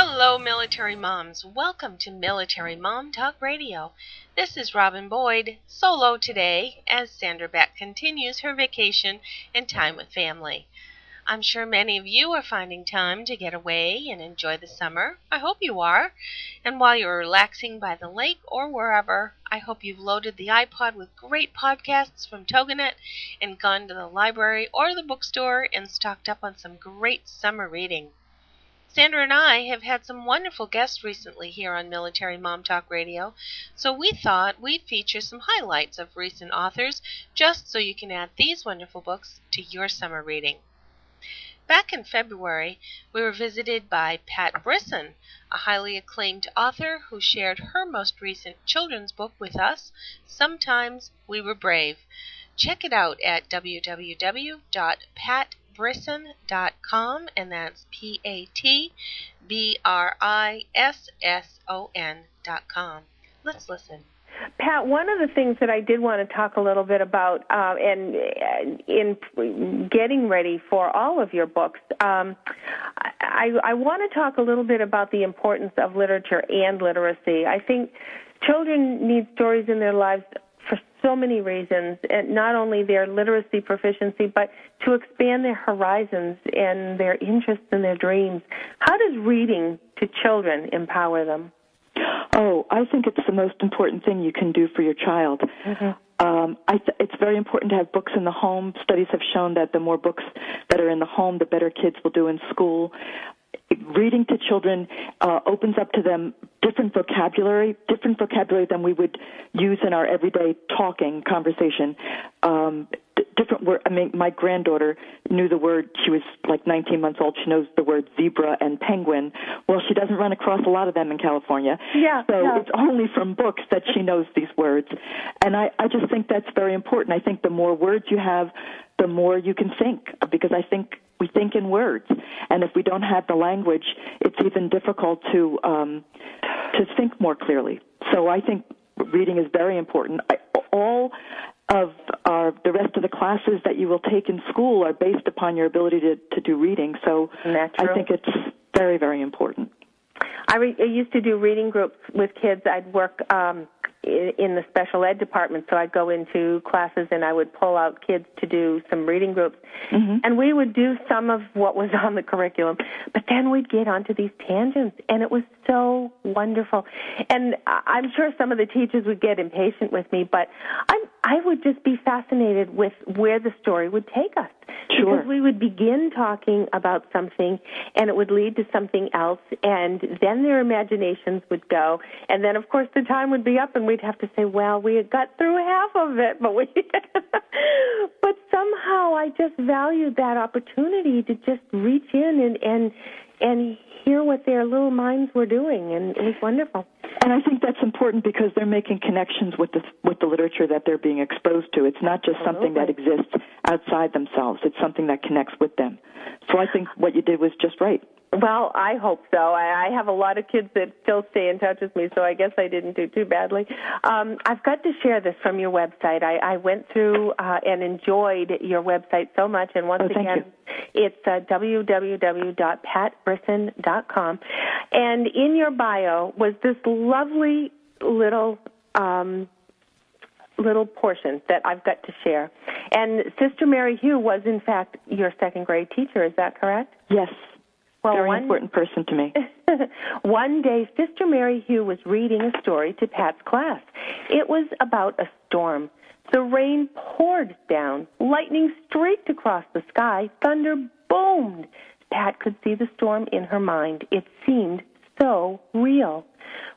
Hello, military moms. Welcome to Military Mom Talk Radio. This is Robin Boyd, solo today, as Sandra Beck continues her vacation and time with family. I'm sure many of you are finding time to get away and enjoy the summer. I hope you are. And while you're relaxing by the lake or wherever, I hope you've loaded the iPod with great podcasts from TogiNet and gone to the library or the bookstore and stocked up on some great summer reading. Sandra and I have had some wonderful guests recently here on Military Mom Talk Radio, so we thought we'd feature some highlights of recent authors just so you can add these wonderful books to your summer reading. Back in February, we were visited by Pat Brisson, a highly acclaimed author who shared her most recent children's book with us, Sometimes We Were Brave. Check it out at www.pat brisson.com, and that's P A T B R I S S O N.com. Let's listen. Pat, one of the things that I did want to talk a little bit about, uh, and in getting ready for all of your books, um, I, I want to talk a little bit about the importance of literature and literacy. I think children need stories in their lives so many reasons, and not only their literacy proficiency, but to expand their horizons and their interests and their dreams. How does reading to children empower them? Oh, I think it's the most important thing you can do for your child. Mm-hmm. Um, I th- it's very important to have books in the home. Studies have shown that the more books that are in the home, the better kids will do in school reading to children uh, opens up to them different vocabulary, different vocabulary than we would use in our everyday talking conversation. Um, d- different word. I mean, my granddaughter knew the word. She was like 19 months old. She knows the word zebra and penguin. Well, she doesn't run across a lot of them in California. Yeah. So yeah. it's only from books that she knows these words, and I, I just think that's very important. I think the more words you have, the more you can think, because I think we think in words, and if we don't have the language, it's even difficult to um, to think more clearly. So I think reading is very important. I, all of our, the rest of the classes that you will take in school are based upon your ability to, to do reading. So I think it's very, very important. I, re- I used to do reading groups with kids. I'd work um, in the special ed department, so I'd go into classes and I would pull out kids to do some reading groups. Mm-hmm. And we would do some of what was on the curriculum, but then we'd get onto these tangents, and it was so wonderful. And I'm sure some of the teachers would get impatient with me, but I I would just be fascinated with where the story would take us. Sure. Because we would begin talking about something and it would lead to something else and then their imaginations would go and then of course the time would be up and we'd have to say, Well, we had got through half of it but we but somehow I just valued that opportunity to just reach in and and and hear what their little minds were doing and it was wonderful. And I think that's important because they're making connections with the with the literature that they're being exposed to. It's not just something that exists outside themselves. It's something that connects with them. So I think what you did was just right. Well, I hope so. I, I have a lot of kids that still stay in touch with me, so I guess I didn't do too badly. Um, I've got to share this from your website. I, I went through uh, and enjoyed your website so much, and once oh, again, you. it's uh, www.patbrisson.com. And in your bio was this lovely little um, little portion that I've got to share. And Sister Mary Hugh was, in fact, your second grade teacher. Is that correct? Yes. Well, Very one, important person to me. One day, Sister Mary Hugh was reading a story to Pat's class. It was about a storm. The rain poured down, lightning streaked across the sky, thunder boomed. Pat could see the storm in her mind. It seemed so real.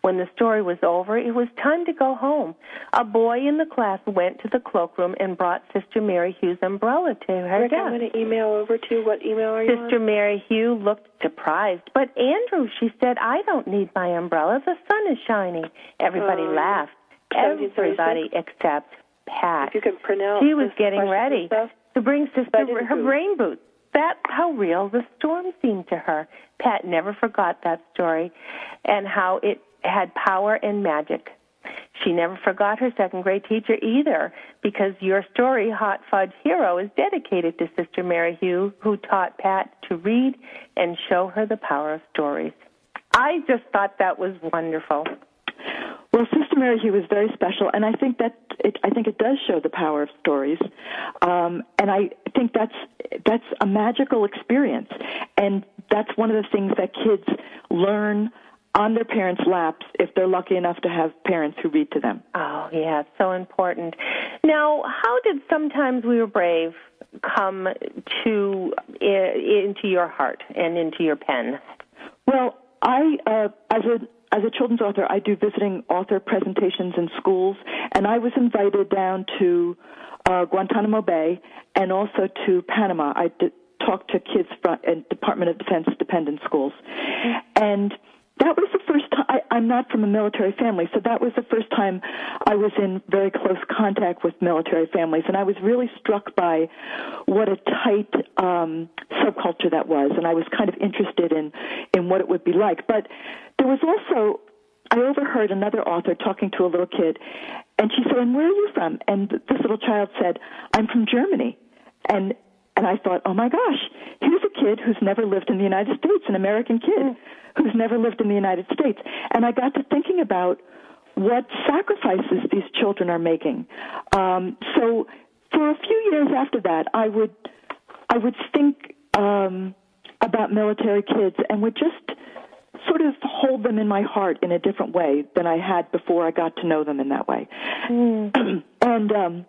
When the story was over, it was time to go home. A boy in the class went to the cloakroom and brought Sister Mary Hugh's umbrella to her Rick, desk. I'm going to email over to you. What email are you Sister on? Mary Hugh looked surprised. But Andrew, she said, I don't need my umbrella. The sun is shining. Everybody Um, laughed. Everybody except Pat. If you can pronounce She was getting ready to bring Sister her do- rain boots. That's how real the storm seemed to her. Pat never forgot that story and how it had power and magic. She never forgot her second grade teacher either, because your story, Hot Fudge Hero, is dedicated to Sister Mary Hugh, who taught Pat to read and show her the power of stories. I just thought that was wonderful. Well, Sister Mary Hugh was very special, and I think that it, I think it does show the power of stories, um, and I think that's that's a magical experience, and that's one of the things that kids learn on their parents' laps if they're lucky enough to have parents who read to them. Oh, yeah, so important. Now, how did sometimes we were brave come to into your heart and into your pen? Well, I uh, as a as a children's author, I do visiting author presentations in schools, and I was invited down to uh, Guantanamo Bay and also to Panama. I talked to kids from in Department of Defense dependent schools, and that was the first time. I, I'm not from a military family, so that was the first time I was in very close contact with military families, and I was really struck by what a tight um, subculture that was, and I was kind of interested in in what it would be like. But there was also I overheard another author talking to a little kid, and she said, "And where are you from?" And this little child said, "I'm from Germany," and and I thought, "Oh my gosh, here's a kid who's never lived in the United States, an American kid who's never lived in the United States." And I got to thinking about what sacrifices these children are making. Um, so for a few years after that, I would I would think um, about military kids and would just sort of hold them in my heart in a different way than I had before I got to know them in that way. and um,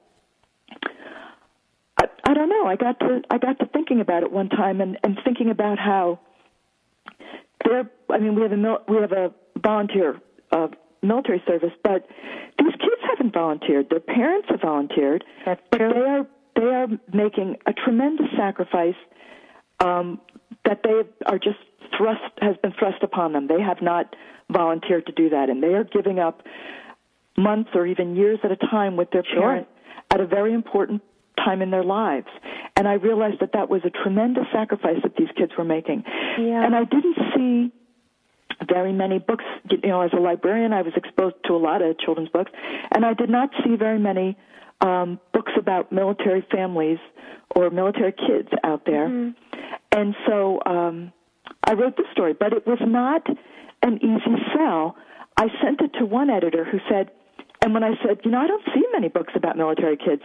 I, don't know. I got to I got to thinking about it one time and, and thinking about how there. I mean, we have a mil- we have a volunteer uh, military service, but these kids haven't volunteered. Their parents have volunteered, That's but true. they are they are making a tremendous sacrifice um, that they are just thrust has been thrust upon them. They have not volunteered to do that, and they are giving up months or even years at a time with their Sure. parent at a very important time in their lives. And I realized that that was a tremendous sacrifice that these kids were making. Yeah. And I didn't see very many books. You know, as a librarian, I was exposed to a lot of children's books, and I did not see very many um, books about military families or military kids out there. And so um, I wrote the story, but it was not an easy sell. I sent it to one editor who said, and when I said, you know, I don't see many books about military kids,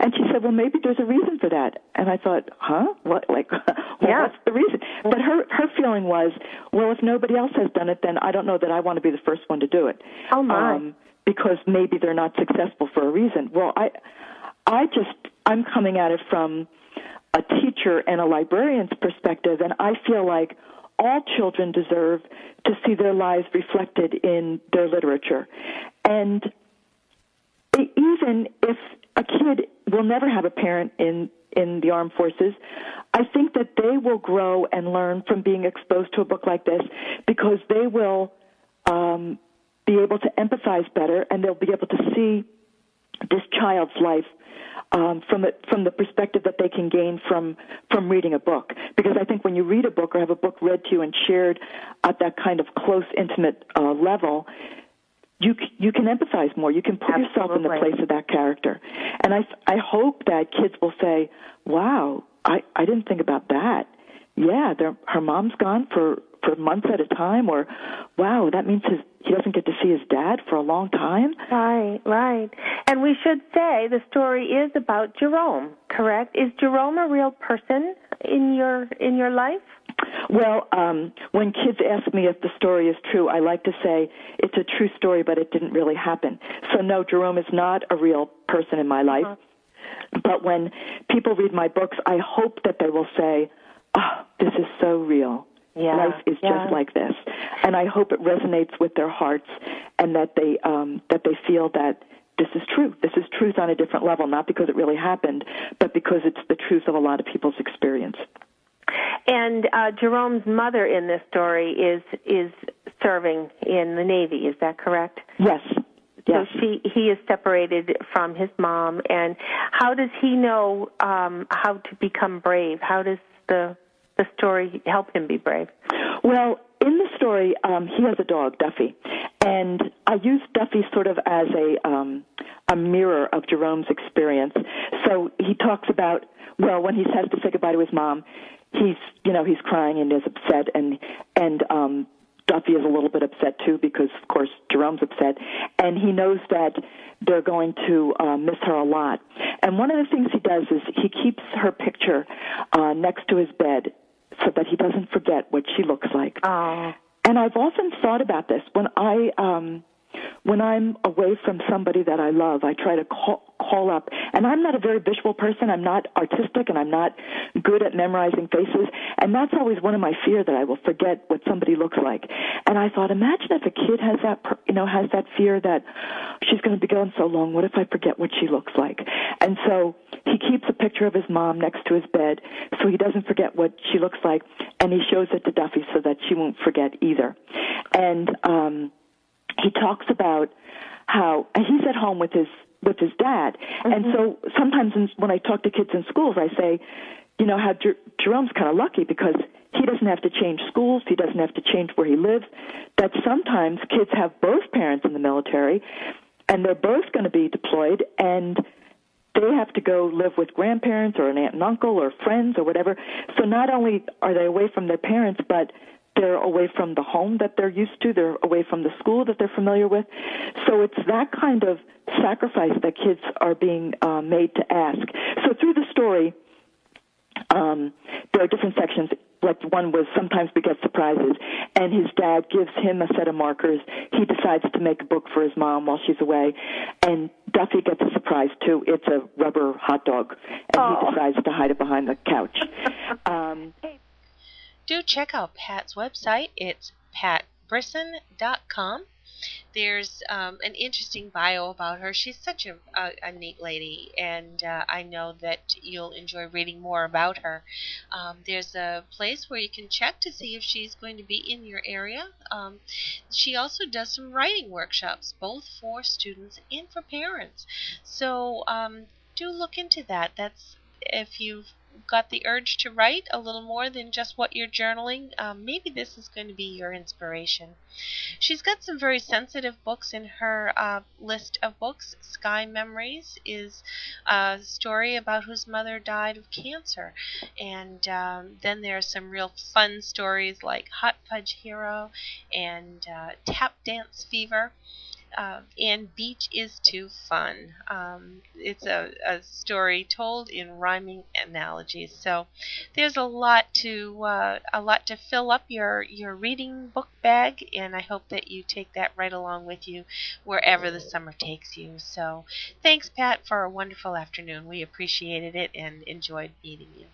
and she said, well, maybe there's a reason for that. And I thought, huh? What? Like, well, Yeah. what's the reason? But her her feeling was, well, if nobody else has done it, then I don't know that I want to be the first one to do it. Oh, my. Um, because maybe they're not successful for a reason. Well, I I just I'm coming at it from a teacher and a librarian's perspective, and I feel like all children deserve to see their lives reflected in their literature. And e- if a kid will never have a parent in in the armed forces, I think that they will grow and learn from being exposed to a book like this because they will um, be able to empathize better and they'll be able to see this child's life um, from the from the perspective that they can gain from from reading a book. Because I think when you read a book or have a book read to you and shared at that kind of close, intimate uh, level, you you can empathize more. You can put yourself in the place of that character. And I I hope that kids will say, "Wow, I I didn't think about that." Yeah, their, her mom's gone for for months at a time, or wow, that means his, he doesn't get to see his dad for a long time. Right, right. And we should say the story is about Jerome, correct? Is Jerome a real person in your in your life? Well, um, when kids ask me if the story is true, I like to say it's a true story, but it didn't really happen. So no, Jerome is not a real person in my life. Uh-huh. But when people read my books, I hope that they will say, "Oh, this is so real. Yeah. Life is yeah. just like this." And I hope it resonates with their hearts, and that they um, that they feel that this is true. This is truth on a different level, not because it really happened, but because it's the truth of a lot of people's experience. And uh, Jerome's mother in this story is is serving in the Navy. Is that correct? Yes. Yes. So she he is separated from his mom, and how does he know um, how to become brave? How does the the story help him be brave? Well, in the story, um, he has a dog, Duffy, and I use Duffy sort of as a um, a mirror of Jerome's experience. So he talks about well, when he has to say goodbye to his mom, he's you know he's crying and is upset and and um Duffy is a little bit upset too because of course Jerome's upset and he knows that they're going to uh, miss her a lot. And one of the things he does is he keeps her picture uh, next to his bed so that he doesn't forget what she looks like. Oh. And I've often thought about this when I um when I'm away from somebody that I love, I try to call, call up. And I'm not a very visual person. I'm not artistic and I'm not good at memorizing faces. And that's always one of my fear that I will forget what somebody looks like. And I thought, imagine if a kid has that, you know, has that fear that she's going to be gone so long. What if I forget what she looks like? And so he keeps a picture of his mom next to his bed so he doesn't forget what she looks like. And he shows it to Duffy so that she won't forget either. And, um, he talks about how he's at home with his with his dad, mm-hmm. and so sometimes in, when I talk to kids in schools, I say, you know, how Jer- Jerome's kind of lucky because he doesn't have to change schools, he doesn't have to change where he lives. That sometimes kids have both parents in the military, and they're both going to be deployed, and they have to go live with grandparents or an aunt and uncle or friends or whatever. So not only are they away from their parents, but they're away from the home that they're used to. They're away from the school that they're familiar with. So it's that kind of sacrifice that kids are being uh, made to ask. So through the story, um, there are different sections. Like one was sometimes we get surprises, and his dad gives him a set of markers. He decides to make a book for his mom while she's away, and Duffy gets a surprise too. It's a rubber hot dog, and oh. he decides to hide it behind the couch. um, do check out Pat's website. It's patbrisson.com. There's um, an interesting bio about her. She's such a, a, a neat lady, and uh, I know that you'll enjoy reading more about her. Um, there's a place where you can check to see if she's going to be in your area. Um, she also does some writing workshops, both for students and for parents. So um, do look into that. That's if you've got the urge to write a little more than just what you're journaling, um, maybe this is going to be your inspiration. She's got some very sensitive books in her uh, list of books. Sky Memories is a story about whose mother died of cancer. And um, then there are some real fun stories like Hot Fudge Hero and uh, Tap Dance Fever. Uh, and Beach is Too Fun. Um, it's a, a, story told in rhyming analogies. So there's a lot to uh, a lot to fill up your your reading book bag, and I hope that you take that right along with you wherever the summer takes you. So thanks, Pat, for a wonderful afternoon. We appreciated it and enjoyed meeting you.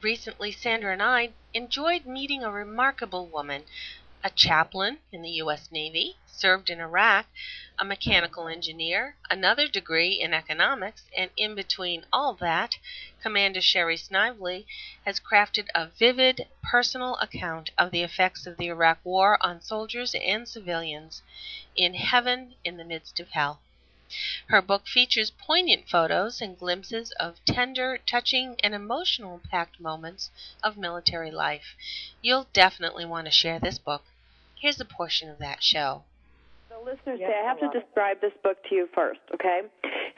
Recently, Sandra and I enjoyed meeting a remarkable woman a chaplain in the U.S. Navy, served in Iraq, a mechanical engineer, another degree in economics, and in between all that, Commander Sherry Snively has crafted a vivid personal account of the effects of the Iraq War on soldiers and civilians in Heaven in the Midst of Hell. Her book features poignant photos and glimpses of tender, touching, and emotional packed moments of military life. You'll definitely want to share this book. Here's a portion of that show. Listeners say, I have to describe this book to you first, okay?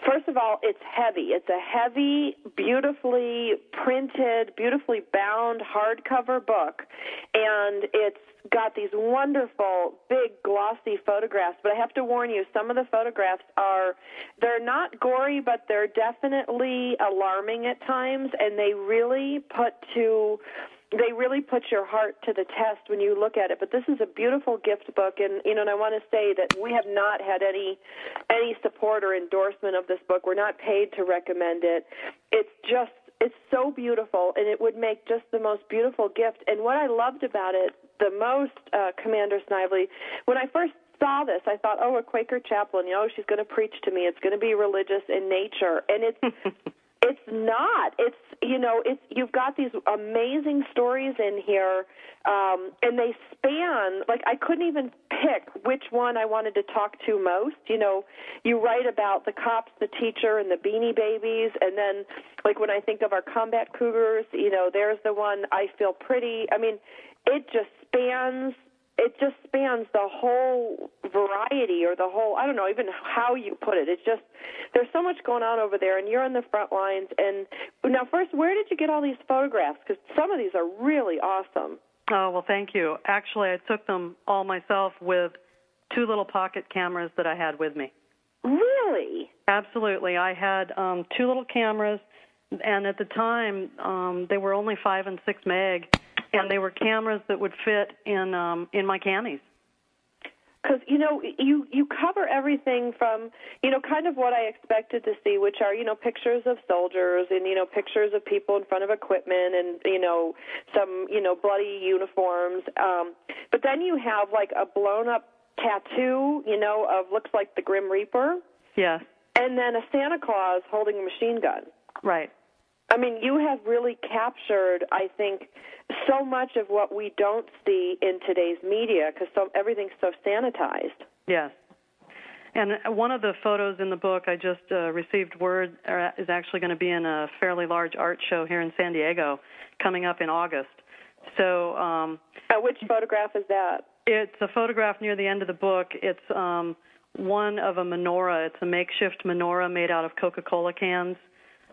First of all, it's heavy. It's a heavy, beautifully printed, beautifully bound hardcover book, and it's got these wonderful, big, glossy photographs. But I have to warn you, some of the photographs are, they're not gory, but they're definitely alarming at times, and they really put to they really put your heart to the test when you look at it. But this is a beautiful gift book, and you know, and I want to say that we have not had any any support or endorsement of this book. We're not paid to recommend it. It's just it's so beautiful, and it would make just the most beautiful gift. And what I loved about it the most, uh, Commander Snively, when I first saw this, I thought, oh, a Quaker chaplain, you know, she's going to preach to me. It's going to be religious in nature, and it's It's not. It's you know, it's you've got these amazing stories in here, um, and they span. Like I couldn't even pick which one I wanted to talk to most. You know, you write about the cops, the teacher, and the Beanie Babies, and then like when I think of our combat cougars, you know, there's the one I feel pretty. I mean, it just spans it just spans the whole variety or the whole I don't know even how you put it. It's just there's so much going on over there, and you're on the front lines. And now, first, where did you get all these photographs? Because some of these are really awesome. Oh well, thank you. Actually, I took them all myself with two little pocket cameras that I had with me. Really? Absolutely. I had um, two little cameras, and at the time um, they were only five and six meg and they were cameras that would fit in um, in my camis. Because you know you you cover everything from you know kind of what I expected to see, which are you know pictures of soldiers and you know pictures of people in front of equipment and you know some you know bloody uniforms. Um, but then you have like a blown up tattoo, you know, of looks like the Grim Reaper. Yes. And then a Santa Claus holding a machine gun. Right. I mean, you have really captured, I think, so much of what we don't see in today's media because so, everything's so sanitized. Yes. And one of the photos in the book I just uh, received word uh, is actually going to be in a fairly large art show here in San Diego coming up in August. So, um, uh, which photograph is that? It's a photograph near the end of the book. It's um, one of a menorah. It's a makeshift menorah made out of Coca-Cola cans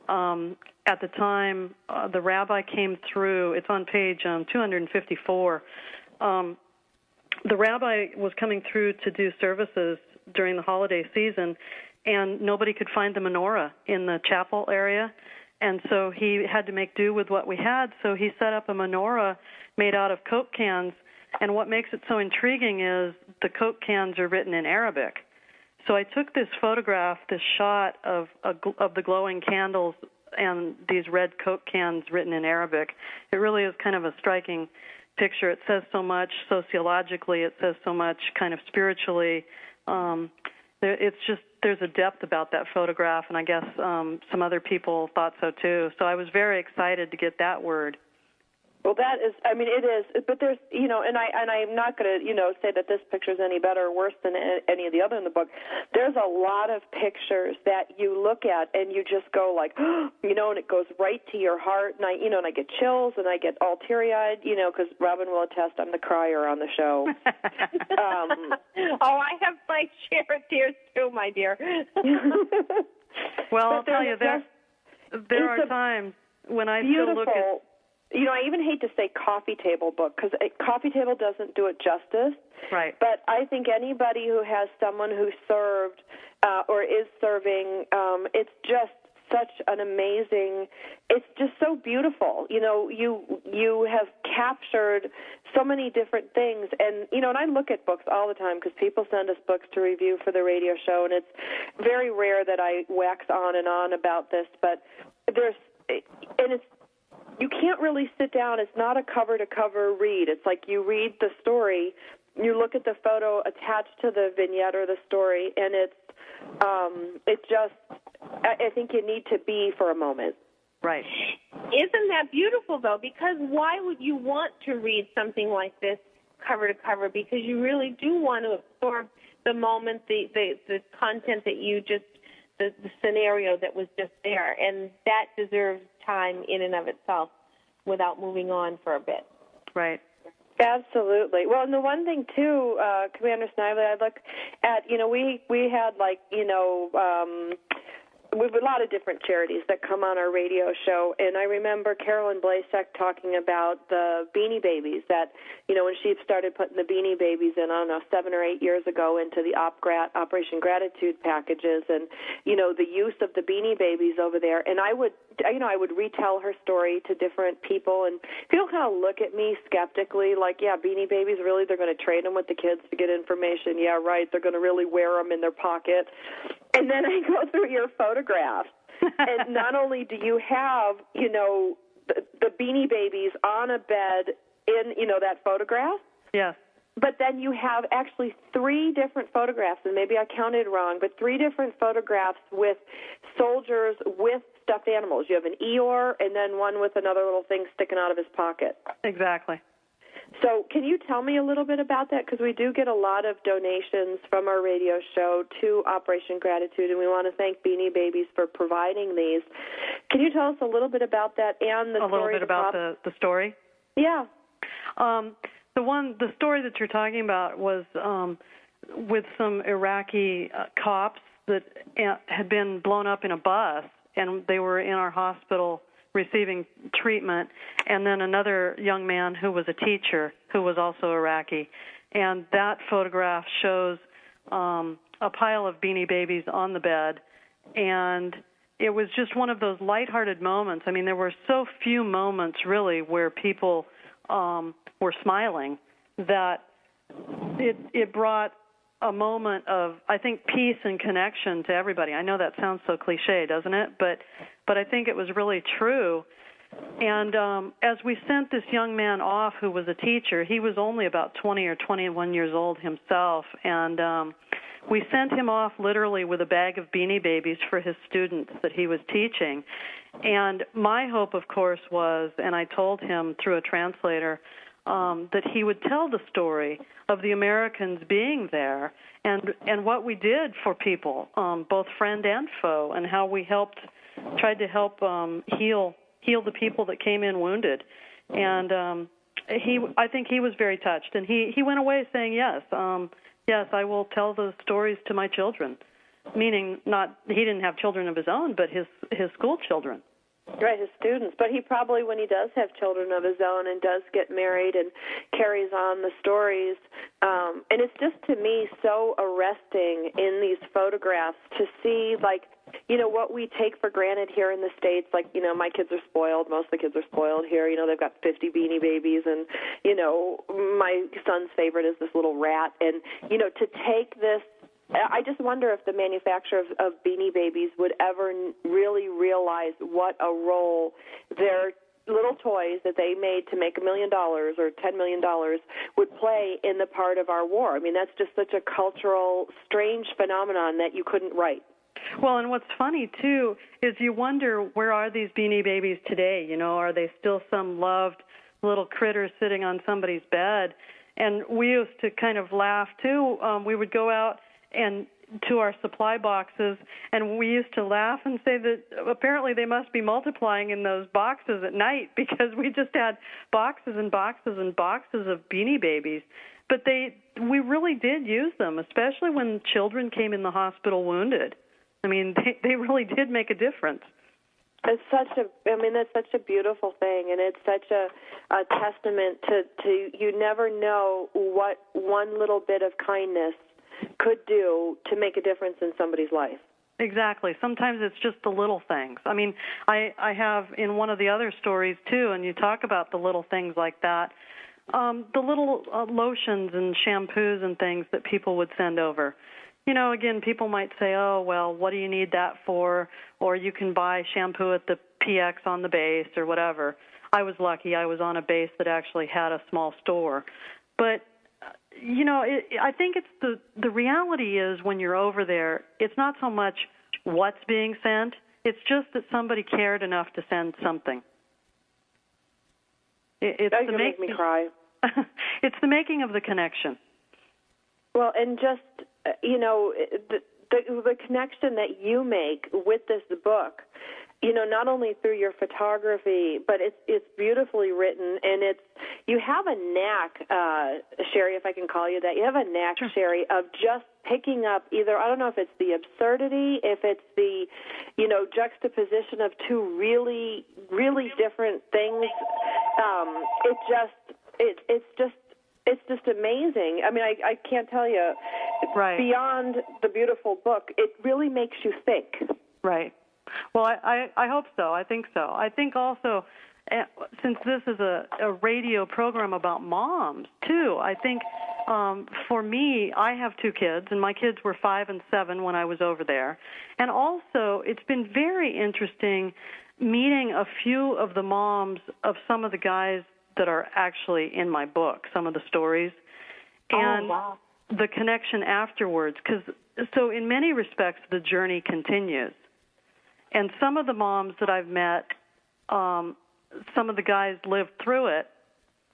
um, at the time uh, the rabbi came through. It's on page um, 254. Um, the rabbi was coming through to do services during the holiday season, and nobody could find the menorah in the chapel area. And so he had to make do with what we had. So he set up a menorah made out of Coke cans. And what makes it so intriguing is the Coke cans are written in Arabic. So I took this photograph, this shot of of the glowing candles and these red Coke cans written in Arabic. It really is kind of a striking picture. It says so much sociologically. It says so much kind of spiritually. Um, there, it's just there's a depth about that photograph, and I guess um, some other people thought so too. So I was very excited to get that word. Well, that is, I mean, it is, but there's, you know, and I and I'm not going to, you know, say that this picture is any better or worse than any of the other in the book. There's a lot of pictures that you look at and you just go like, you know, and it goes right to your heart, and I, you know, and I get chills and I get all teary eyed, you know, because Robin will attest I'm the crier on the show. um, oh, I have my share of tears too, my dear. well, I'll tell you there. There are times when I still look at you know, I even hate to say coffee table book because coffee table doesn't do it justice. Right. But I think anybody who has someone who served uh, or is serving, um, it's just such an amazing it's just so beautiful you know you you have captured so many different things and you know and I look at books all the time because people send us books to review for the radio show and it's very rare that I wax on and on about this but there's and it's you can't really sit down. It's not a cover to cover read. It's like you read the story, you look at the photo attached to the vignette or the story, and it's um, it just. I, I think you need to be for a moment. Right. Isn't that beautiful though? Because why would you want to read something like this cover to cover? Because you really do want to absorb the moment, the the, the content that you just the, the scenario that was just there, and that deserves time in and of itself without moving on for a bit. Right. Absolutely. Well, and the one thing too, uh, Commander Snively, I look at, you know, we we had like, you know, um, we have a lot of different charities that come on our radio show, and I remember Carolyn Blashek talking about the Beanie Babies. That you know when she started putting the Beanie Babies in, I don't know, seven or eight years ago into the OpGrat, Operation Gratitude packages, and you know the use of the Beanie Babies over there. And I would, you know, I would retell her story to different people, and people kind of look at me skeptically, like, yeah, Beanie Babies, really? They're going to trade them with the kids to get information? Yeah, right. They're going to really wear them in their pocket. And then I go through your photographs, and not only do you have, you know, the, the Beanie Babies on a bed in, you know, that photograph. Yes. But then you have actually three different photographs, and maybe I counted wrong, but three different photographs with soldiers with stuffed animals. You have an Eeyore, and then one with another little thing sticking out of his pocket. Exactly. So, can you tell me a little bit about that? Because we do get a lot of donations from our radio show to Operation Gratitude, and we want to thank Beanie Babies for providing these. Can you tell us a little bit about that and the a little bit about the the story? Yeah. Um, the one, the story that you're talking about was um, with some Iraqi uh, cops that uh, had been blown up in a bus, and they were in our hospital receiving treatment, and then another young man who was a teacher who was also Iraqi. And that photograph shows um, a pile of beanie babies on the bed, and it was just one of those lighthearted moments. I mean, there were so few moments really where people um, were smiling that it it brought a moment of I think peace and connection to everybody. I know that sounds so cliche, doesn't it? But but I think it was really true. And um as we sent this young man off who was a teacher, he was only about 20 or 21 years old himself and um we sent him off literally with a bag of beanie babies for his students that he was teaching. And my hope of course was and I told him through a translator um, that he would tell the story of the Americans being there and and what we did for people, um, both friend and foe, and how we helped tried to help um, heal heal the people that came in wounded. And um, he, I think he was very touched, and he he went away saying yes, um, yes, I will tell the stories to my children, meaning not he didn't have children of his own, but his his school children. Right, his students. But he probably, when he does have children of his own and does get married and carries on the stories, um, and it's just to me so arresting in these photographs to see, like, you know, what we take for granted here in the States. Like, you know, my kids are spoiled. Most of the kids are spoiled here. You know, they've got 50 beanie babies, and, you know, my son's favorite is this little rat. And, you know, to take this I just wonder if the manufacturer of, of Beanie Babies would ever really realize what a role their little toys that they made to make a million dollars or ten million dollars would play in the part of our war. I mean, that's just such a cultural, strange phenomenon that you couldn't write. Well, and what's funny too is you wonder where are these beanie babies today? You know, are they still some loved little critters sitting on somebody's bed? And we used to kind of laugh too. Um, we would go out and to our supply boxes and we used to laugh and say that apparently they must be multiplying in those boxes at night because we just had boxes and boxes and boxes of beanie babies. But they we really did use them especially when children came in the hospital wounded. I mean they they really did make a difference. It's such a i mean that's such a beautiful thing and it's such a a testament to to you never know what one little bit of kindness could do to make a difference in somebody's life. Exactly. Sometimes it's just the little things. I mean, I I have in one of the other stories too, and you talk about the little things like that. Um, the little uh, lotions and shampoos and things that people would send over. You know, again, people might say, "Oh, well, what do you need that for?" Or you can buy shampoo at the PX on the base or whatever. I was lucky; I was on a base that actually had a small store. But you know, it, I think it's the the reality is when you're over there, it's not so much what's being sent; it's just that somebody cared enough to send something. It, it's that the make, make me cry. it's the making of the connection. Well, and just uh, you know, the, the the connection that you make with this book you know, not only through your photography, but it's it's beautifully written, and it's you have a knack, uh, Sherry, if I can call you that. You have a knack, Sure. Sherry, of just picking up either I don't know if it's the absurdity, if it's the, you know, juxtaposition of two really really different things. Um, it just it it's just it's just amazing. I mean, I I can't tell you. Right. Beyond the beautiful book, it really makes you think. Right. Well, I, I, I hope so. I think so. I think also, eh, since this is a, a radio program about moms too, I think um, for me, I have two kids, and my kids were five and seven when I was over there. And also, it's been very interesting meeting a few of the moms of some of the guys that are actually in my book, some of the stories. And wow. the connection afterwards because so in many respects the journey continues and some of the moms that i've met um some of the guys lived through it.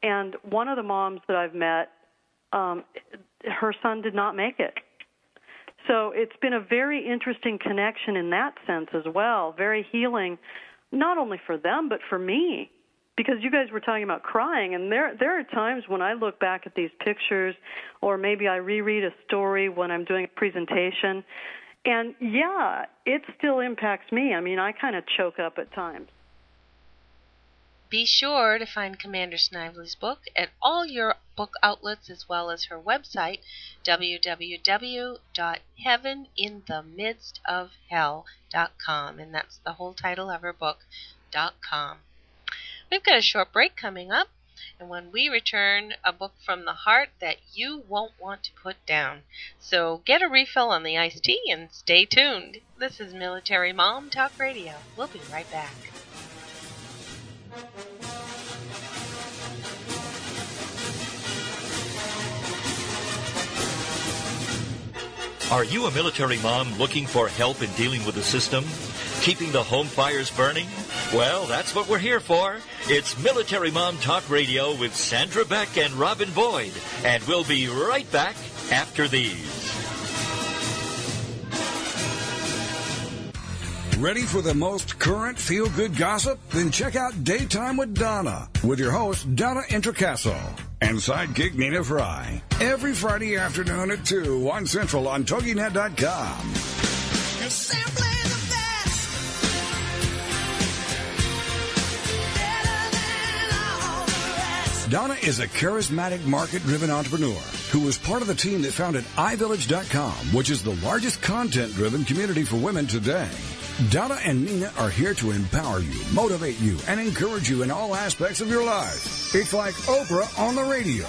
And one of the moms that i've met um her son did not make it. So it's been a very interesting connection in that sense as well. Very healing not only for them but for me. Because you guys were talking about crying and there there are times when I look back at these pictures or maybe I reread a story when I'm doing a presentation and yeah, it still impacts me. I mean, I kind of choke up at times. Be sure to find Commander Snively's book at all your book outlets as well as her website, www.heaveninthemidstofhell.com. And that's the whole title of her book, .com. We've got a short break coming up, and when we return, a book from the heart that you won't want to put down. So get a refill on the iced tea and stay tuned. This is Military Mom Talk Radio. We'll be right back. Are you a military mom looking for help in dealing with the system? Keeping the home fires burning? Well, that's what we're here for. It's Military Mom Talk Radio with Sandra Beck and Robin Boyd. And we'll be right back after these. Ready for the most current feel good gossip? Then check out Daytime with Donna with your host, Donna Introcaso, and sidekick Nina Fry. Every Friday afternoon at 2 on Central on TogiNet.com. Donna is a charismatic, market-driven entrepreneur who was part of the team that founded iVillage.com, which is the largest content-driven community for women today. Donna and Nina are here to empower you, motivate you, and encourage you in all aspects of your life. It's like Oprah on the radio.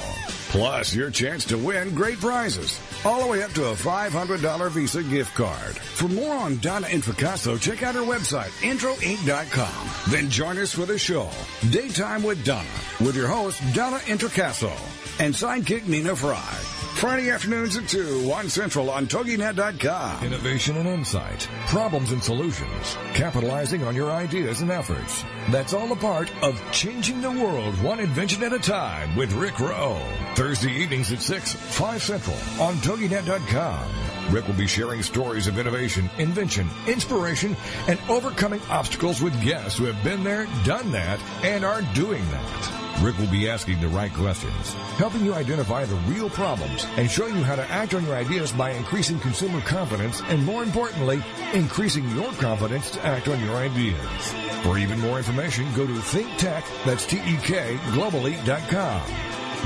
Plus, your chance to win great prizes, all the way up to a $500 Visa gift card. For more on Donna Introcaso, check out her website, introinc.com. Then join us for the show, Daytime with Donna, with your host, Donna Introcaso, and sidekick Nina Fry. Friday afternoons at 2, 1 Central on TogiNet.com. Innovation and insight, problems and solutions, capitalizing on your ideas and efforts. That's all a part of Changing the World One Invention at a Time with Rick Rowe. Thursday evenings at 6, 5 Central on TogiNet.com. Rick will be sharing stories of innovation, invention, inspiration, and overcoming obstacles with guests who have been there, done that, and are doing that. Rick will be asking the right questions, helping you identify the real problems, and showing you how to act on your ideas by increasing consumer confidence and, more importantly, increasing your confidence to act on your ideas. For even more information, go to ThinkTek, that's T-E-K, globally.com.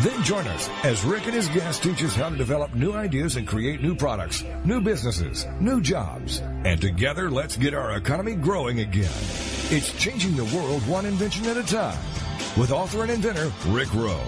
Then join us as Rick and his guests teach us how to develop new ideas and create new products, new businesses, new jobs. And together, let's get our economy growing again. It's changing the world one invention at a time. With author and inventor Rick Rowe.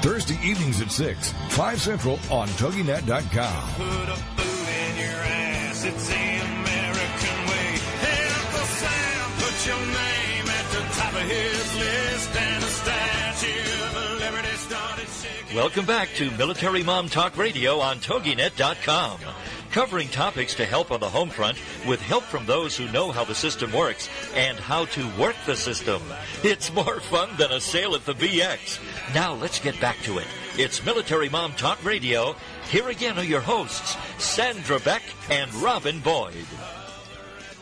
Thursday evenings at 6, 5 Central on TogiNet.com. Put a boot in your ass. It's the American way. Hey, Uncle Sam, put your name at the top of his list and a statue of liberty started shaking. Welcome back to Military Mom Talk Radio on TogiNet.com. Covering topics to help on the home front with help from those who know how the system works and how to work the system. It's more fun than a sale at the BX. Now let's get back to it. It's Military Mom Talk Radio. Here again are your hosts, Sandra Beck and Robin Boyd.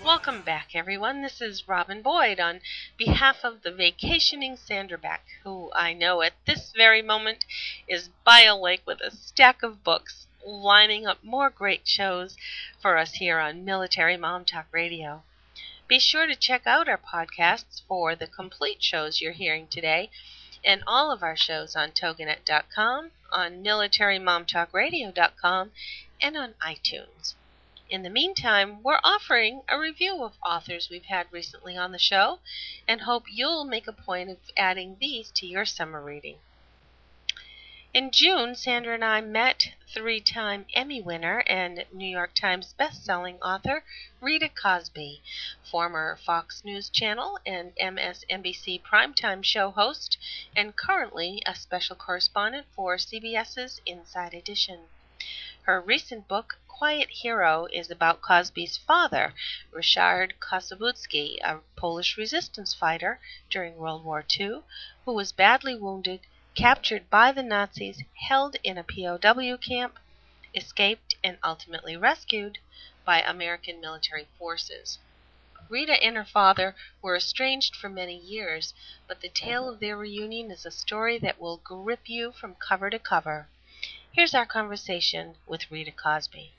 Welcome back, everyone. This is Robin Boyd on behalf of the vacationing Sandra Beck, who I know at this very moment is by a lake with a stack of books, lining up more great shows for us here on Military Mom Talk Radio. Be sure to check out our podcasts for the complete shows you're hearing today and all of our shows on toginet.com, on militarymomtalkradio.com, and on iTunes. In the meantime, we're offering a review of authors we've had recently on the show and hope you'll make a point of adding these to your summer reading. In June, Sandra and I met three time Emmy winner and New York Times best-selling author Rita Cosby, former Fox News Channel and MSNBC primetime show host, and currently a special correspondent for CBS's Inside Edition. Her recent book, Quiet Hero, is about Cosby's father, Ryszard Kossobudzki, a Polish resistance fighter during World War II, who was badly wounded, captured by the Nazis, held in a POW camp, escaped, and ultimately rescued by American military forces. Rita and her father were estranged for many years, but the tale of their reunion is a story that will grip you from cover to cover. Here's our conversation with Rita Cosby.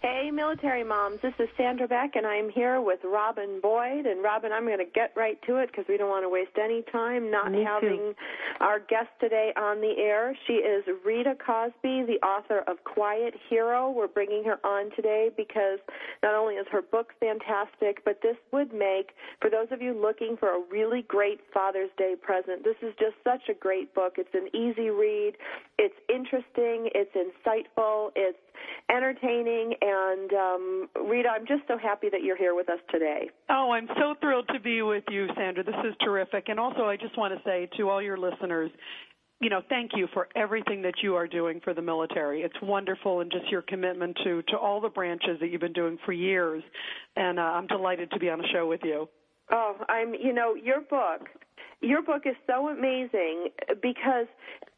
Hey, military moms. This is Sandra Beck, and I'm here with Robin Boyd. And Robin, I'm going to get right to it because we don't want to waste any time not Me too. having our guest today on the air. She is Rita Cosby, the author of Quiet Hero. We're bringing her on today because not only is her book fantastic, but this would make, for those of you looking for a really great Father's Day present, this is just such a great book. It's an easy read, it's interesting, it's insightful, it's entertaining, and um, Rita, I'm just so happy that you're here with us today. Oh, I'm so thrilled to be with you, Sandra. This is terrific. And also, I just want to say to all your listeners, you know, thank you for everything that you are doing for the military. It's wonderful, and just your commitment to to all the branches that you've been doing for years. And uh, I'm delighted to be on the show with you. Oh, I'm, you know, your book, your book is so amazing because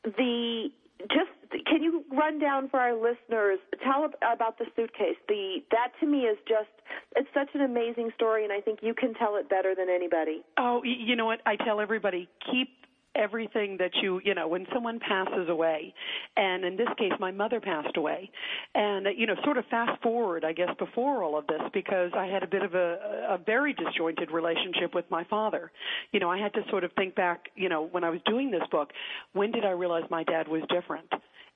the just can you run down for our listeners tell about the suitcase the that to me is just it's such an amazing story and i think you can tell it better than anybody Oh, you know what? I tell everybody keep everything that you you know when someone passes away and in this case my mother passed away. And you know sort of fast forward i guess before all of this because i had a bit of a a very disjointed relationship with my father. You know i had to sort of think back you know when i was doing this book when did i realize my dad was different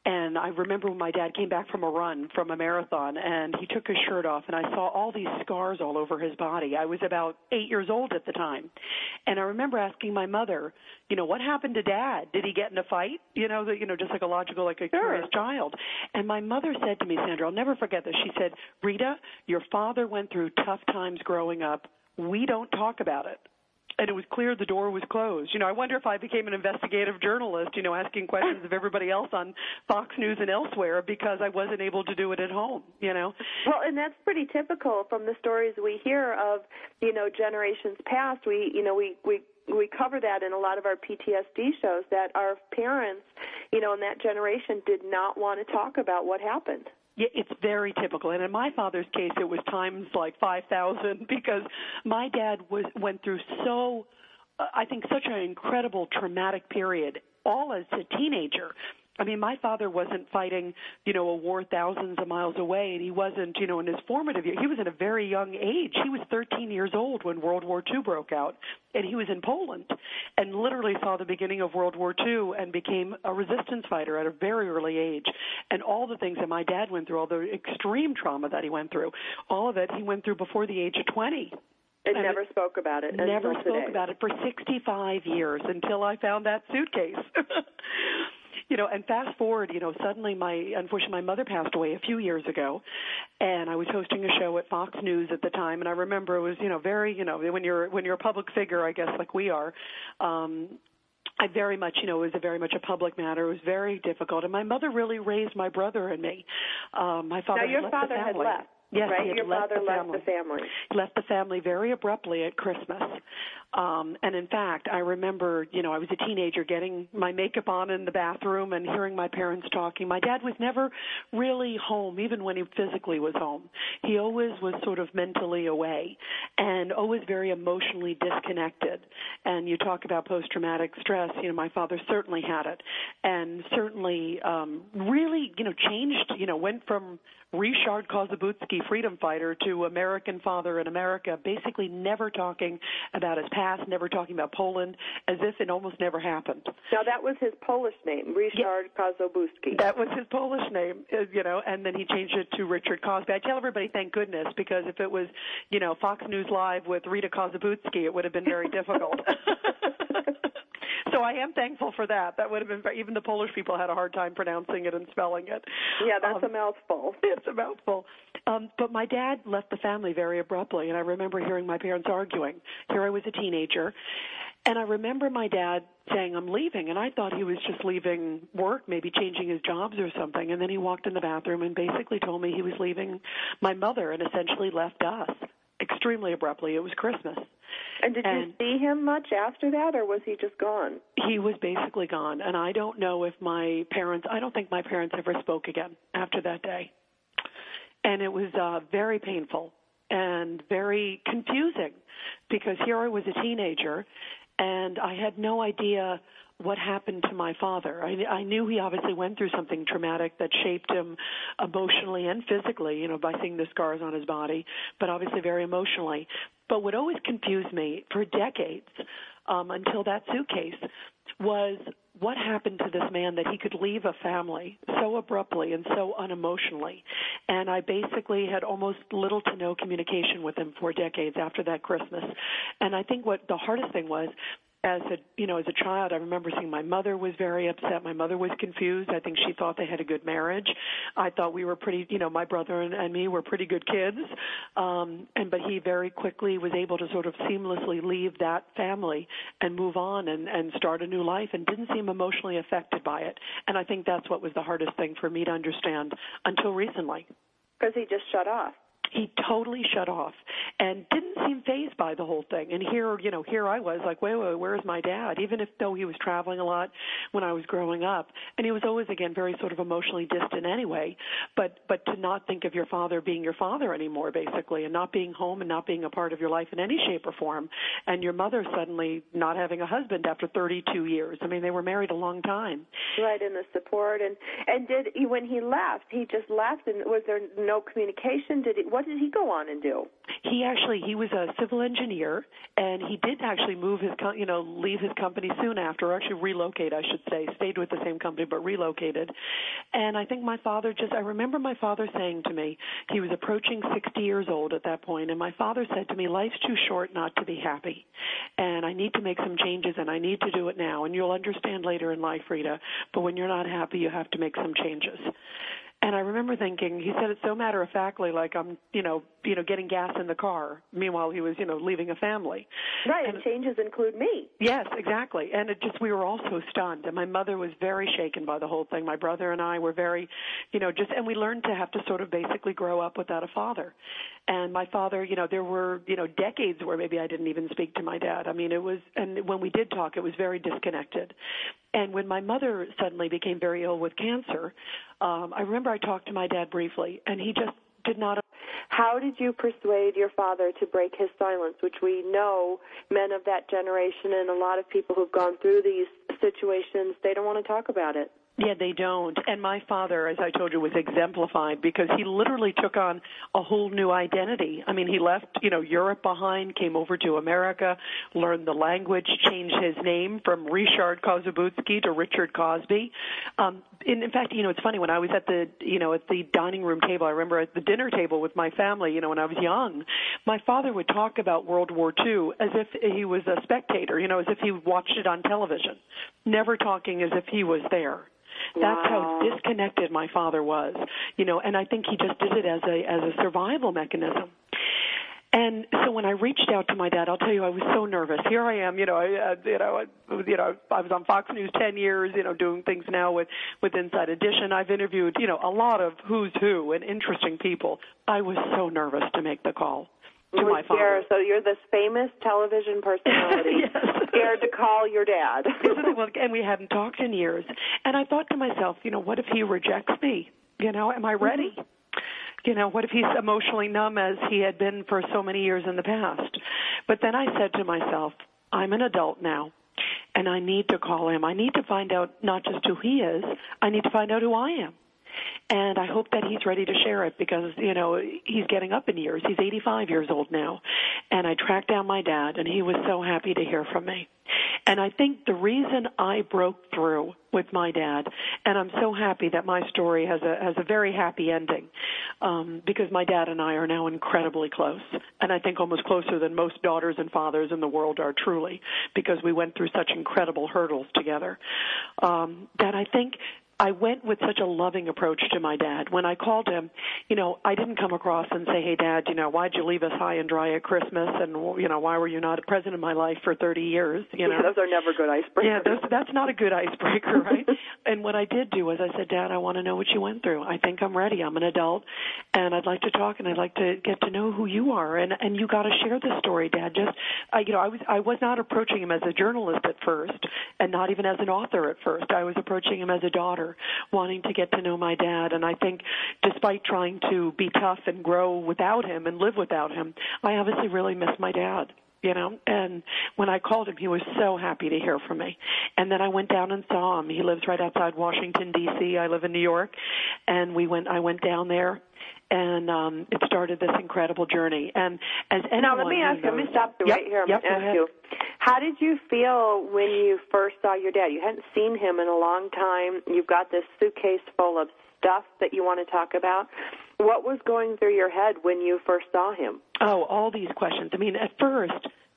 and I remember when my dad came back from a run from a marathon and he took his shirt off and I saw all these scars all over his body. I was about 8 years old at the time. And I remember asking my mother, you know, what happened to dad? Did he get in a fight? You know, the, you know, just like a logical like a curious child. And my mother said to me, Sandra, I'll never forget this. She said, "Rita, your father went through tough times growing up. We don't talk about it." And it was clear the door was closed. You know, I wonder if I became an investigative journalist, you know, asking questions of everybody else on Fox News and elsewhere because I wasn't able to do it at home, you know. well and that's pretty typical from the stories we hear of you know generations past we you know we we we cover that in a lot of our PTSD shows that our parents, you know, in that generation did not want to talk about what happened. Yeah, it's very typical. And in my father's case, it was times like 5,000 because my dad was went through so, uh, I think, such an incredible traumatic period, all as a teenager. I mean, my father wasn't fighting, you know, a war thousands of miles away, and he wasn't, you know, in his formative years. He was at a very young age. He was 13 years old when World War II broke out, and he was in Poland, and literally saw the beginning of World War II and became a resistance fighter at a very early age. And all the things that my dad went through, all the extreme trauma that he went through, all of it he went through before the age of 20 And And never spoke about it. never spoke today. about it for 65 years until I found that suitcase. you know, and fast forward, you know, suddenly my unfortunately my mother passed away a few years ago, and I was hosting a show at Fox News at the time, and I remember it was you know very you know when you're when you're a public figure, I guess like we are. um I very much, you know, it was a very much a public matter. It was very difficult, and my mother really raised my brother and me. Um, my father Now, your had left father the had family. left. Yes, right. Your left father the left the family. left the family very abruptly at Christmas. Um, and in fact, I remember, you know, I was a teenager getting my makeup on in the bathroom and hearing my parents talking. My dad was never really home, even when he physically was home. He always was sort of mentally away and always very emotionally disconnected. And you talk about post traumatic stress, you know, my father certainly had it and certainly um really, you know, changed, you know, went from Richard Kossobudzki, freedom fighter, to American father in America, basically never talking about his past, never talking about Poland, as if it almost never happened. Now that was his Polish name, Richard Kossobudzki. That was his Polish name, uh, you know, and then he changed it to Richard Cosby. I tell everybody, thank goodness, because if it was, you know, Fox News Live with Rita Kossobudzki, it would have been very difficult. so I am thankful for that. That would have been even the Polish people had a hard time pronouncing it and spelling it. Yeah, that's Um, a mouthful. it's a mouthful. Um, but my dad left the family very abruptly, and I remember hearing my parents arguing. Here I was a teenager, and I remember my dad saying, I'm leaving, and I thought he was just leaving work, maybe changing his jobs or something. And then he walked in the bathroom and basically told me he was leaving my mother and essentially left us extremely abruptly. It was Christmas. And did And- you see him much after that, or was he just gone? he was basically gone and i don't know if my parents i don't think my parents ever spoke again after that day and it was uh very painful and very confusing because here i was a teenager and i had no idea what happened to my father i i knew he obviously went through something traumatic that shaped him emotionally and physically you know by seeing the scars on his body but obviously very emotionally but what always confused me for decades um, until that suitcase was what happened to this man that he could leave a family so abruptly and so unemotionally. And I basically had almost little to no communication with him for decades after that Christmas. And I think what the hardest thing was as a you know as a child i remember seeing my mother was very upset. My mother was confused. I think she thought they had a good marriage. I thought we were pretty you know my brother and, and me were pretty good kids. Um and but he very quickly was able to sort of seamlessly leave that family and move on and and start a new life and didn't seem emotionally affected by it. And i think that's what was the hardest thing for me to understand until recently. Because he just shut off. He totally shut off and didn't seem phased by the whole thing. And here, you know, here I was like, wait, wait, where's my dad? Even if though he was traveling a lot when I was growing up, and he was always again very sort of emotionally distant anyway. But but to not think of your father being your father anymore, basically, and not being home and not being a part of your life in any shape or form, and your mother suddenly not having a husband after 32 years. I mean, they were married a long time. Right, and the support and and did he when he left, he just left and was there no communication? Did he what did he go on and do? He actually he was a civil engineer and he did actually move his co- you know leave his company soon after or actually relocate I should say. Stayed with the same company but relocated. And I think my father just I remember my father saying to me he was approaching 60 years old at that point and my father said to me life's too short not to be happy and I need to make some changes and I need to do it now and you'll understand later in life Rita but when you're not happy you have to make some changes and I remember thinking, he said it so matter of factly, like I'm, you know, you know, getting gas in the car. Meanwhile, he was, you know, leaving a family. Right, and, changes include me. Yes, exactly. And it just we were all so stunned, and my mother was very shaken by the whole thing. My brother and I were very, you know, just and we learned to have to sort of basically grow up without a father. And my father, you know, there were, you know, decades where maybe I didn't even speak to my dad. I mean, it was, and when we did talk, it was very disconnected. And when my mother suddenly became very ill with cancer, um, I remember I talked to my dad briefly, and he just did not. How did you persuade your father to break his silence, which we know men of that generation and a lot of people who've gone through these situations, they don't want to talk about it? Yeah, they don't. And my father, as I told you, was exemplified because he literally took on a whole new identity. I mean, he left, you know, Europe behind, came over to America, learned the language, changed his name from Richard Kossobudzki to Richard Cosby. Um, in, in fact, you know, it's funny when I was at the, you know, at the dining room table. I remember at the dinner table with my family. You know, when I was young, my father would talk about World War II as if he was a spectator. You know, as if he watched it on television, never talking as if he was there. That's wow. how disconnected my father was, you know, and I think he just did it as a as a survival mechanism. And so when I reached out to my dad, I'll tell you, I was so nervous. Here I am, you know, I, uh, you know, I, you know, I was on Fox News 10 years, you know, doing things now with with Inside Edition. I've interviewed, you know, a lot of who's who and interesting people. I was so nervous to make the call to my father. scared. So you're this famous television personality scared to call your dad. Isn't it? Well, and we hadn't talked in years. And I thought to myself, you know, what if he rejects me? You know, am I ready? Mm-hmm. You know, what if he's emotionally numb as he had been for so many years in the past? But then I said to myself, I'm an adult now, and I need to call him. I need to find out not just who he is, I need to find out who I am. And I hope that he's ready to share it because, you know, he's getting up in years. He's 85 years old now. And I tracked down my dad, and he was so happy to hear from me. And I think the reason I broke through with my dad, and I'm so happy that my story has a has a very happy ending, um, because my dad and I are now incredibly close, and I think almost closer than most daughters and fathers in the world are truly, because we went through such incredible hurdles together. Um, that I think I went with such a loving approach to my dad. When I called him, you know, I didn't come across and say, "Hey, Dad, you know, why'd you leave us high and dry at Christmas? And you know, why were you not present in my life for 30 years?" You know, Yeah, those are never good icebreakers. yeah, those, that's not a good icebreaker, right? and what I did do was I said, Dad, I want to know what you went through. I think I'm ready. I'm an adult, and I'd like to talk, and I'd like to get to know who you are, and and you got to share this story, Dad. Just, I, you know, I was I was not approaching him as a journalist at first, and not even as an author at first. I was approaching him as a daughter, wanting to get to know my dad. And I think, despite trying to be tough and grow without him and live without him, I obviously really miss my dad you know? And when i called him he was so happy to hear from me. And then i went down and saw him. He lives right outside washington dc i live in new york. And we went i went down there and um it started this incredible journey and as anyone Now let me ask you. Let me stop you Yep, right here. I'm yep, ask ahead. you. How did you feel when you first saw your dad? You hadn't seen him in a long time. You've got this suitcase full of stuff that you want to talk about. What was going through your head when you first saw him? Oh, all these questions. I mean, at first,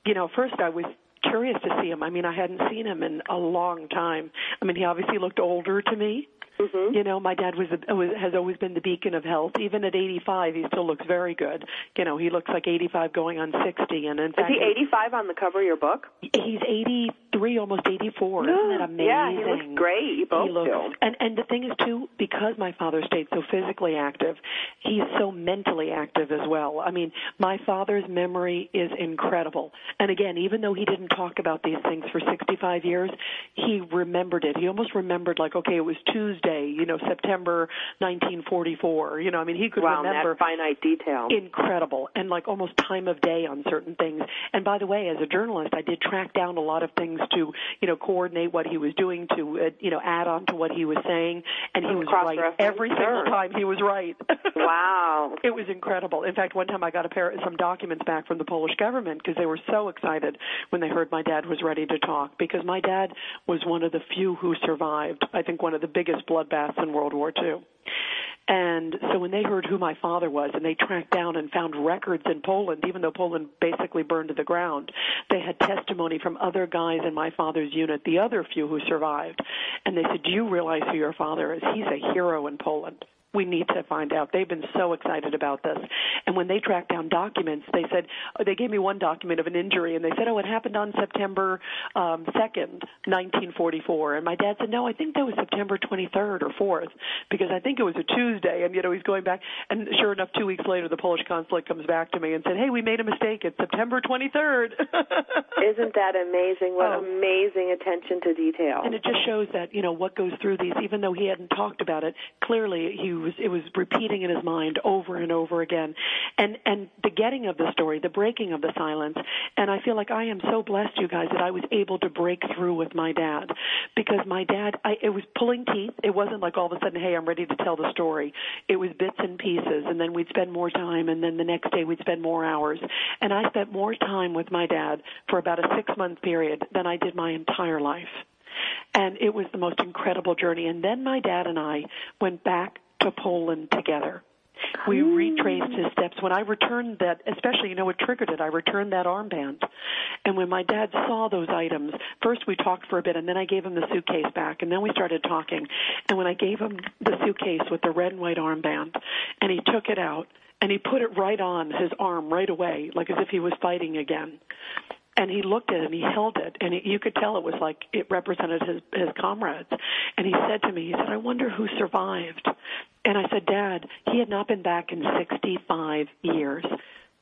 you know, first I was curious to see him. I mean, I hadn't seen him in a long time. I mean, he obviously looked older to me. Mm-hmm. You know, my dad was, a, was has always been the beacon of health. Even at 85, he still looks very good. You know, he looks like 85 going on 60, and in Is fact, he 85 on the cover of your book? he's 83, almost 84. Isn't that amazing? Yeah, he looks great. You both he looks, do. and and the thing is too, because my father stayed so physically active, he's so mentally active as well. I mean, my father's memory is incredible. And again, even though he didn't talk about these things for 65 years, he remembered it. He almost remembered like, okay, it was Tuesday, you know, September 1944. You know, I mean, he could wow, remember that finite detail. incredible and like almost time of day on certain things and by the way as a journalist i did track down a lot of things to you know coordinate what he was doing to uh, you know add on to what he was saying and he was right every single time he was right wow. it was incredible. In fact, one time I got a pair some documents back from the Polish government because they were so excited when they heard my dad was ready to talk because my dad was one of the few who survived. I think one of the biggest bloodbaths in World War II. And so when they heard who my father was and they tracked down and found records in Poland, even though Poland basically burned to the ground, they had testimony from other guys in my father's unit, the other few who survived. And they said, Do you realize who your father is? He's a hero in Poland we need to find out. They've been so excited about this. And when they tracked down documents, they said, oh, they gave me one document of an injury, and they said, oh, it happened on September um, 2nd, 1944. And my dad said, no, I think that was September 23rd or 4th, because I think it was a Tuesday. And, you know, he's going back. And sure enough, two weeks later, the Polish consulate comes back to me and said, hey, we made a mistake. It's September 23rd. Isn't that amazing? What Oh. amazing attention to detail. And it just shows that you know what goes through these. Even though he hadn't talked about it, clearly he was. It was repeating in his mind over and over again. And and the getting of the story, the breaking of the silence. And I feel like I am so blessed, you guys, that I was able to break through with my dad, because my dad, I it was pulling teeth. It wasn't like all of a sudden, hey, I'm ready to tell the story. It was bits and pieces, and then we'd spend more time, and then the next day we'd spend more hours. And I spent more time with my dad for about a six month period than I did my entire life and it was the most incredible journey. And then my dad and I went back to Poland together. We hmm. retraced his steps. When I returned that, especially, you know what triggered it? I returned that armband. And when my dad saw those items, first we talked for a bit, and then I gave him the suitcase back, and then we started talking. And when I gave him the suitcase with the red and white armband, and he took it out, and he put it right on his arm right away, like as if he was fighting again. And he looked at it and he held it, and he, you could tell it was like it represented his his comrades. And he said to me, he said, "I wonder who survived." And I said, "Dad, he had not been back in 65 years."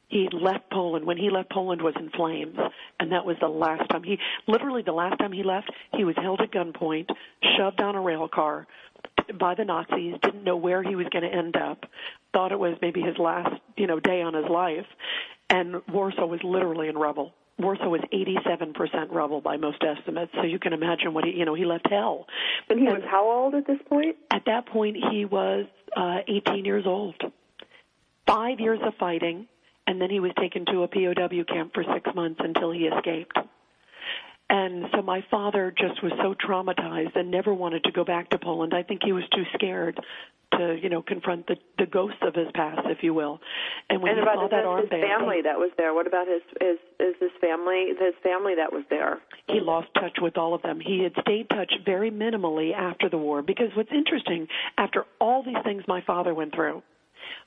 he left Poland. When he left, Poland was in flames, and that was the last time he, literally the last time he left, he was held at gunpoint, shoved on a rail car by the Nazis. Didn't know where he was going to end up. Thought it was maybe his last, you know, day on his life, and Warsaw was literally in rubble. Warsaw was 87% rubble by most estimates, so you can imagine what he, you know, he left hell. And he was how old at this point? At that point, he was uh, 18 years old. Five years of fighting, and then he was taken to a POW camp for six months until he escaped. And so my father just was so traumatized and never wanted to go back to Poland. I think he was too scared to, you know, confront the the ghosts of his past, if you will. And when and he about saw his, that his armband, family that was there. What about his his is his family his family that was there? he lost touch with all of them. He had stayed touch very minimally after the war because what's interesting, after all these things my father went through,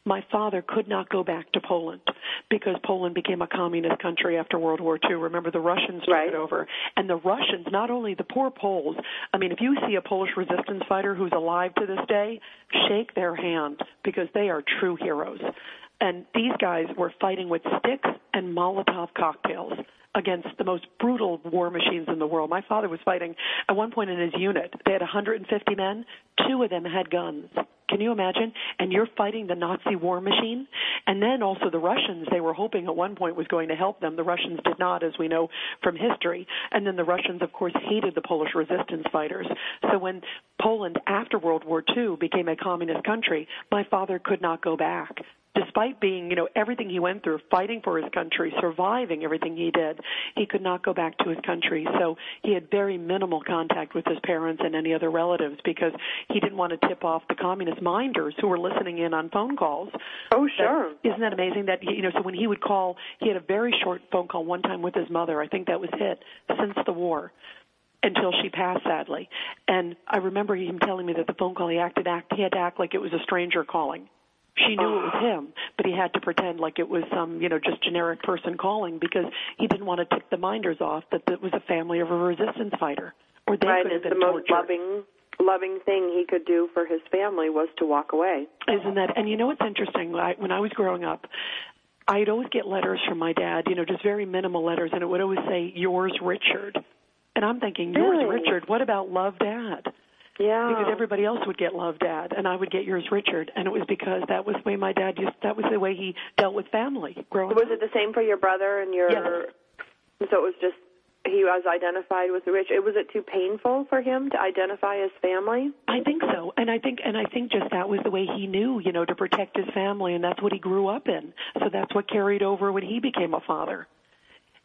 my father could not go back to Poland because Poland became a communist country after World War II. Remember, the Russians took Right. it over. And the Russians, not only the poor Poles, I mean, if you see a Polish resistance fighter who's alive to this day, shake their hand because they are true heroes. And these guys were fighting with sticks and Molotov cocktails against the most brutal war machines in the world. My father was fighting at one point in his unit. They had 150 men. Two of them had guns. Can you imagine? And you're fighting the Nazi war machine. And then also the Russians, they were hoping at one point was going to help them. The Russians did not, as we know from history. And then the Russians, of course, hated the Polish resistance fighters. So when Poland, after World War II, became a communist country, my father could not go back despite being, you know, everything he went through, fighting for his country, surviving everything he did, he could not go back to his country. So he had very minimal contact with his parents and any other relatives because he didn't want to tip off the communist minders who were listening in on phone calls. Oh, sure. Isn't that amazing that, you know, so when he would call, he had a very short phone call one time with his mother. I think that was it since the war until she passed sadly. And I remember him telling me that the phone call he acted act he had to act like it was a stranger calling. She knew it was ah. him, but he had to pretend like it was some, you know, just generic person calling because he didn't want to tip the minders off that it was a family of a resistance fighter, or they right, could have it's been the most loving loving thing he could do for his family was to walk away. Isn't that? And you know what's interesting? I, when I was growing up, I'd always get letters from my dad. You know, just very minimal letters, and it would always say "Yours, Richard." And I'm thinking, "Yours, Really? Richard." What about Love, Dad? Yeah. Because everybody else would get Love, Dad, and I would get Yours, Richard. And it was because that was the way my dad used. That was the way he dealt with family growing up. was up. it the same for your brother and your Yes. so it was just he was identified with the rich it was it too painful for him to identify as family I think so, and I think and I think just that was the way he knew, you know, to protect his family, and that's what he grew up in. So that's what carried over when he became a father.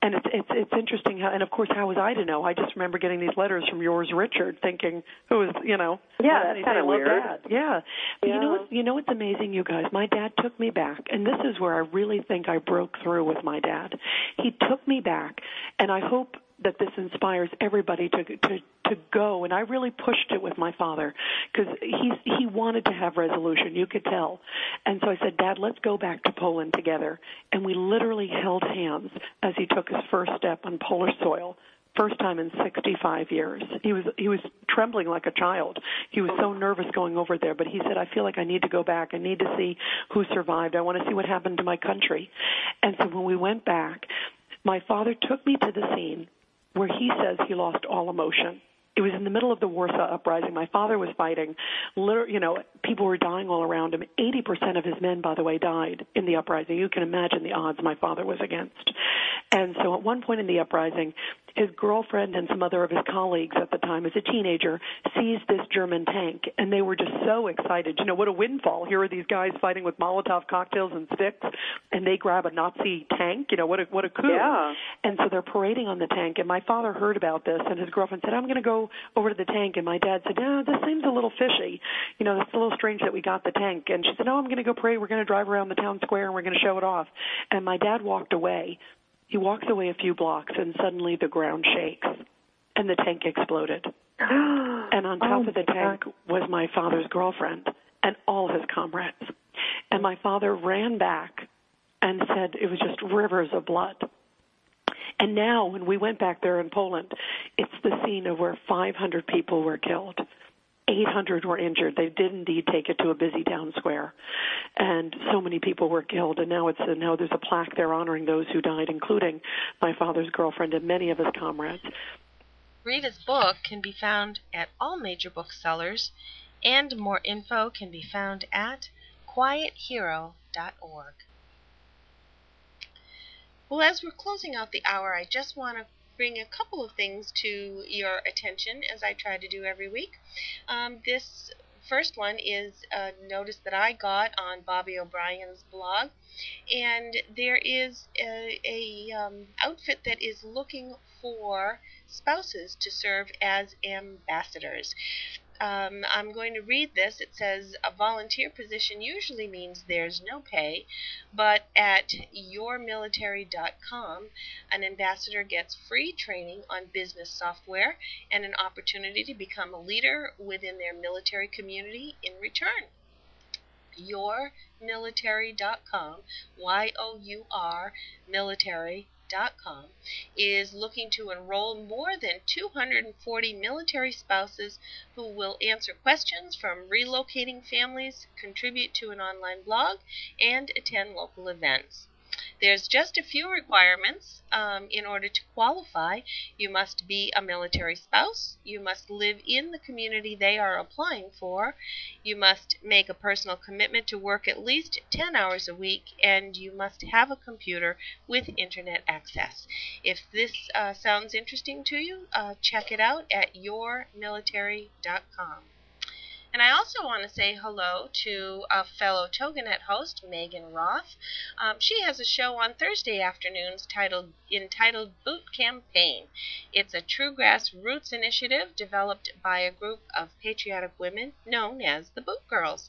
And it's it's it's interesting how, and of course, how was I to know? I just remember getting these letters from yours, Richard, thinking, who is, you know, Yeah, that's kinda weird. Dad. Yeah, but you know what? You know what's amazing, you guys? My dad took me back, and this is where I really think I broke through with my dad. He took me back, and I hope that this inspires everybody to to to go. And I really pushed it with my father because he's he wanted to have resolution you could tell. And so I said dad let's go back to Poland together. And we literally held hands as he took his first step on Polish soil first time in 65 years. He was he was trembling like a child. He was so nervous going over there but he said I feel like I need to go back. I need to see who survived. I want to see what happened to my country. And so when we went back my father took me to the scene where he says he lost all emotion. It was in the middle of the Warsaw uprising. My father was fighting. Liter- you know, people were dying all around him. 80% of his men, by the way, died in the uprising. You can imagine the odds my father was against. And so at one point in the uprising, his girlfriend and some other of his colleagues at the time, as a teenager, seized this German tank, and they were just so excited. You know, what a windfall! Here are these guys fighting with Molotov cocktails and sticks, and they grab a Nazi tank. You know, what a what a coup! Yeah. And so they're parading on the tank, and my father heard about this, and his girlfriend said, "I'm going to go over to the tank." And my dad said, "No, this seems a little fishy. You know, it's a little strange that we got the tank." And she said, "No, I'm going to go parade. We're going to drive around the town square, and we're going to show it off." And my dad walked away. He walks away a few blocks, and suddenly the ground shakes, and the tank exploded. And on top Oh, of the tank was my father's girlfriend and all his comrades. And my father ran back and said it was just rivers of blood. And now, when we went back there in Poland, it's the scene of where 500 people were killed. 800 were injured. They did indeed take it to a busy town square, and so many people were killed. And now it's a, now there's a plaque there honoring those who died, including my father's girlfriend and many of his comrades. Rita's book can be found at all major booksellers, and more info can be found at quiethero.org. Well, as we're closing out the hour, I just want to bring a couple of things to your attention as I try to do every week. Um, this first one is a notice that I got on Bobby O'Brien's blog, and there is a, a um, outfit that is looking for spouses to serve as ambassadors. Um, I'm going to read this. It says a volunteer position usually means there's no pay, but at yourmilitary.com, an ambassador gets free training on business software and an opportunity to become a leader within their military community in return. Yourmilitary.com, Y O U R, military is looking to enroll more than 240 military spouses who will answer questions from relocating families, contribute to an online blog, and attend local events. There's just a few requirements um, in order to qualify. You must be a military spouse. You must live in the community they are applying for. You must make a personal commitment to work at least 10 hours a week, and you must have a computer with internet access. If this uh, sounds interesting to you, uh, check it out at yourmilitary.com. And I also want to say hello to a fellow Toginet host, Megan Roth. Um, she has a show on Thursday afternoons titled entitled Boot Campaign. It's a true grassroots initiative developed by a group of patriotic women known as the Boot Girls.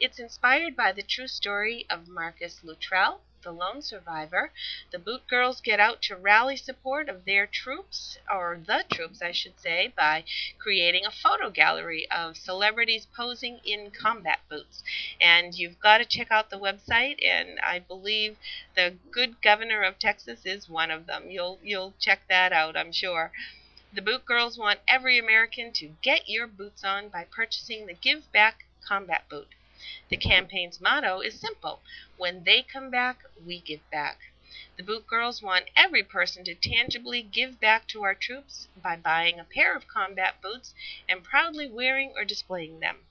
It's inspired by the true story of Marcus Luttrell, the lone survivor, the Boot Girls get out to rally support of their troops, or the troops, I should say, by creating a photo gallery of celebrities posing in combat boots. And you've got to check out the website, and I believe the good governor of Texas is one of them. You'll you'll check that out, I'm sure. The Boot Girls want every American to get your boots on by purchasing the Give Back Combat Boot. The campaign's motto is simple When they come back, we give back. The Boot Girls want every person to tangibly give back to our troops by buying a pair of combat boots and proudly wearing or displaying them.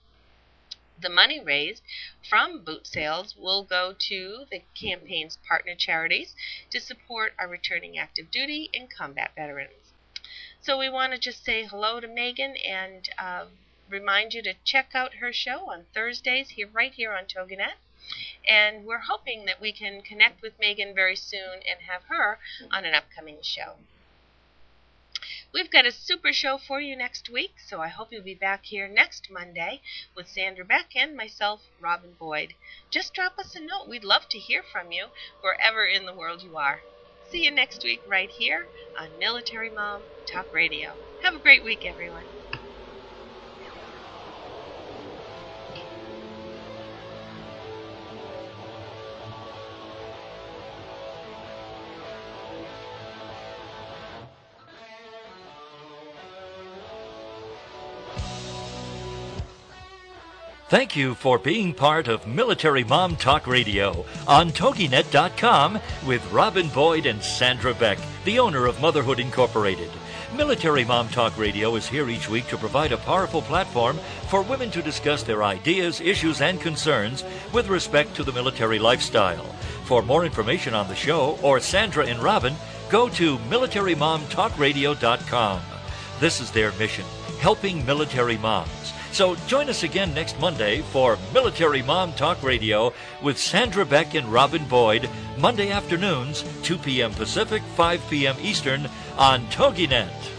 The money raised from boot sales will go to the campaign's partner charities to support our returning active duty and combat veterans. So we want to just say hello to Megan and uh, remind you to check out her show on Thursdays here right here on Toginet. And we're hoping that we can connect with Megan very soon and have her on an upcoming show. We've got a super show for you next week, so I hope you'll be back here next Monday with Sandra Beck and myself, Robin Boyd. Just drop us a note. We'd love to hear from you wherever in the world you are. See you next week right here on Military Mom Talk Radio. Have a great week, everyone. Thank you for being part of Military Mom Talk Radio on TogiNet.com with Robin Boyd and Sandra Beck, the owner of Motherhood Incorporated. Military Mom Talk Radio is here each week to provide a powerful platform for women to discuss their ideas, issues, and concerns with respect to the military lifestyle. For more information on the show or Sandra and Robin, go to MilitaryMomTalkRadio.com. This is their mission, helping military moms. So join us again next Monday for Military Mom Talk Radio with Sandra Beck and Robin Boyd, Monday afternoons, 2 p.m. Pacific, 5 p.m. Eastern on TogiNet.